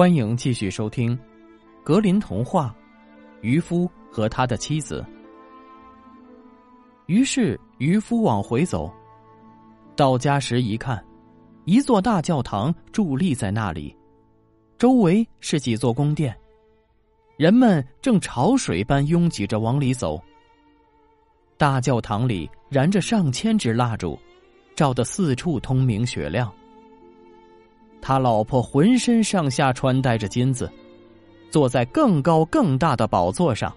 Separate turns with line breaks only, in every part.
欢迎继续收听《格林童话》，渔夫和他的妻子。于是渔夫往回走，到家时一看，一座大教堂伫立在那里，周围是几座宫殿，人们正潮水般拥挤着往里走。大教堂里燃着上千支蜡烛，照得四处通明雪亮。他老婆浑身上下穿戴着金子，坐在更高更大的宝座上，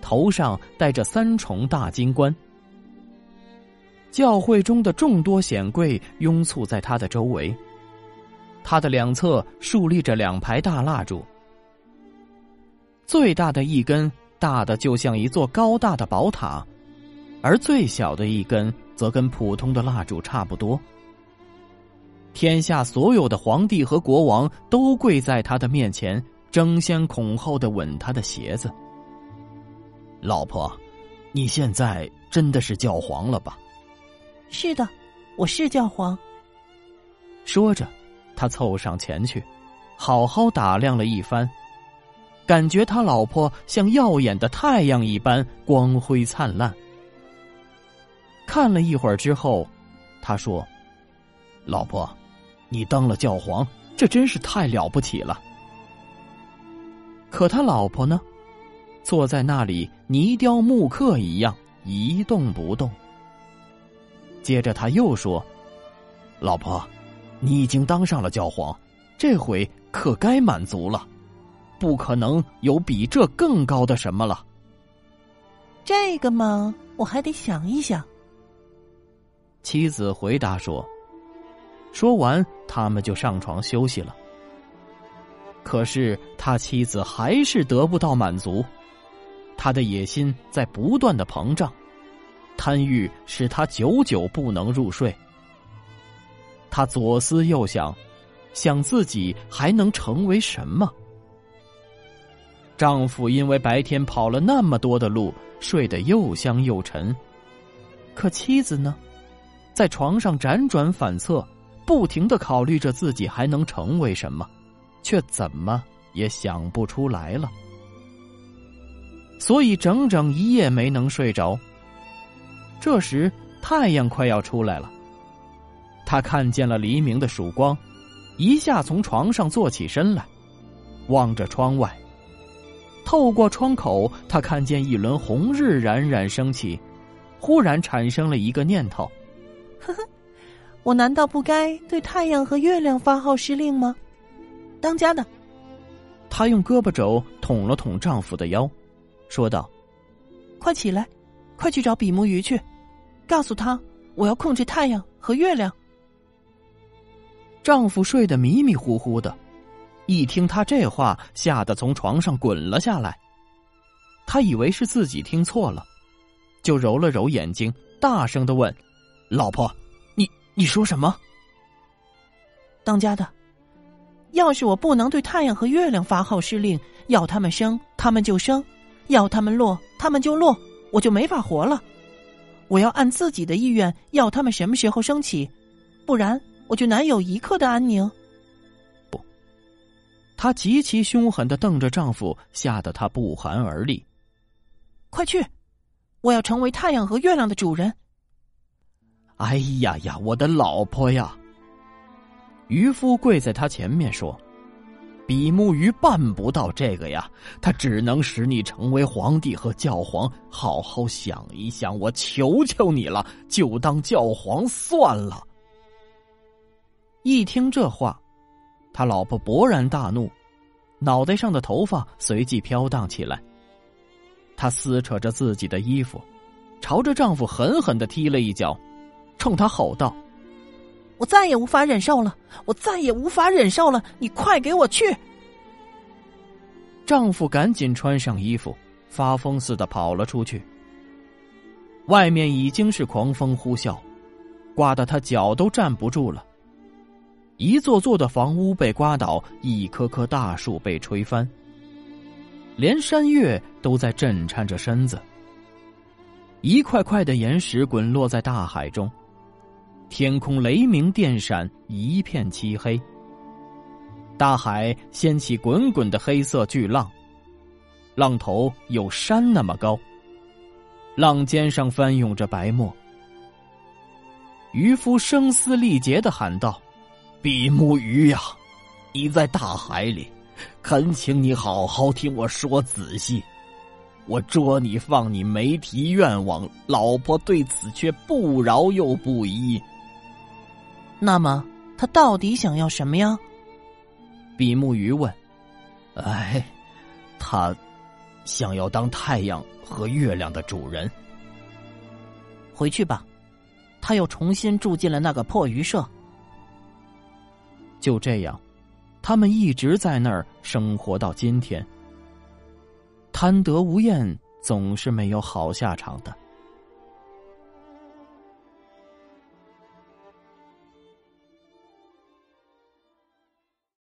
头上戴着三重大金冠。教会中的众多显贵拥簇在他的周围，他的两侧竖立着两排大蜡烛，最大的一根大的就像一座高大的宝塔，而最小的一根则跟普通的蜡烛差不多。天下所有的皇帝和国王都跪在他的面前，争先恐后的吻他的鞋子。老婆，你现在真的是教皇了吧？
是的，我是教皇。
说着，他凑上前去，好好打量了一番，感觉他老婆像耀眼的太阳一般光辉灿烂。看了一会儿之后，他说：“老婆。”你当了教皇，这真是太了不起了。可他老婆呢，坐在那里泥雕木刻一样一动不动。接着他又说：“老婆，你已经当上了教皇，这回可该满足了，不可能有比这更高的什么了。”
这个嘛，我还得想一想。
妻子回答说。说完，他们就上床休息了。可是他妻子还是得不到满足，他的野心在不断的膨胀，贪欲使他久久不能入睡。他左思右想，想自己还能成为什么？丈夫因为白天跑了那么多的路，睡得又香又沉，可妻子呢，在床上辗转反侧。不停的考虑着自己还能成为什么，却怎么也想不出来了。所以整整一夜没能睡着。这时太阳快要出来了，他看见了黎明的曙光，一下从床上坐起身来，望着窗外。透过窗口，他看见一轮红日冉冉升起，忽然产生了一个念头：
呵呵。我难道不该对太阳和月亮发号施令吗？当家的，
她用胳膊肘捅了捅丈夫的腰，说道：“
快起来，快去找比目鱼去，告诉他我要控制太阳和月亮。”
丈夫睡得迷迷糊糊的，一听她这话，吓得从床上滚了下来。他以为是自己听错了，就揉了揉眼睛，大声的问：“老婆。”你说什么？
当家的，要是我不能对太阳和月亮发号施令，要他们生，他们就生；要他们落，他们就落，我就没法活了。我要按自己的意愿，要他们什么时候升起，不然我就难有一刻的安宁。
不，她极其凶狠的瞪着丈夫，吓得他不寒而栗。
快去！我要成为太阳和月亮的主人。
哎呀呀，我的老婆呀！渔夫跪在他前面说：“比目鱼办不到这个呀，他只能使你成为皇帝和教皇。好好想一想，我求求你了，就当教皇算了。”一听这话，他老婆勃然大怒，脑袋上的头发随即飘荡起来。她撕扯着自己的衣服，朝着丈夫狠狠的踢了一脚。冲他吼道：“
我再也无法忍受了！我再也无法忍受了！你快给我去！”
丈夫赶紧穿上衣服，发疯似的跑了出去。外面已经是狂风呼啸，刮得他脚都站不住了。一座座的房屋被刮倒，一棵棵大树被吹翻，连山岳都在震颤着身子。一块块的岩石滚落在大海中。天空雷鸣电闪，一片漆黑。大海掀起滚滚的黑色巨浪，浪头有山那么高，浪尖上翻涌着白沫。渔夫声嘶力竭的喊道：“
比目鱼呀，你在大海里，恳请你好好听我说仔细。我捉你放你没提愿望，老婆对此却不饶又不依。
那么他到底想要什么呀？”
比目鱼问。
“哎，他想要当太阳和月亮的主人。”
回去吧。他又重新住进了那个破鱼舍。
就这样，他们一直在那儿生活到今天。贪得无厌总是没有好下场的。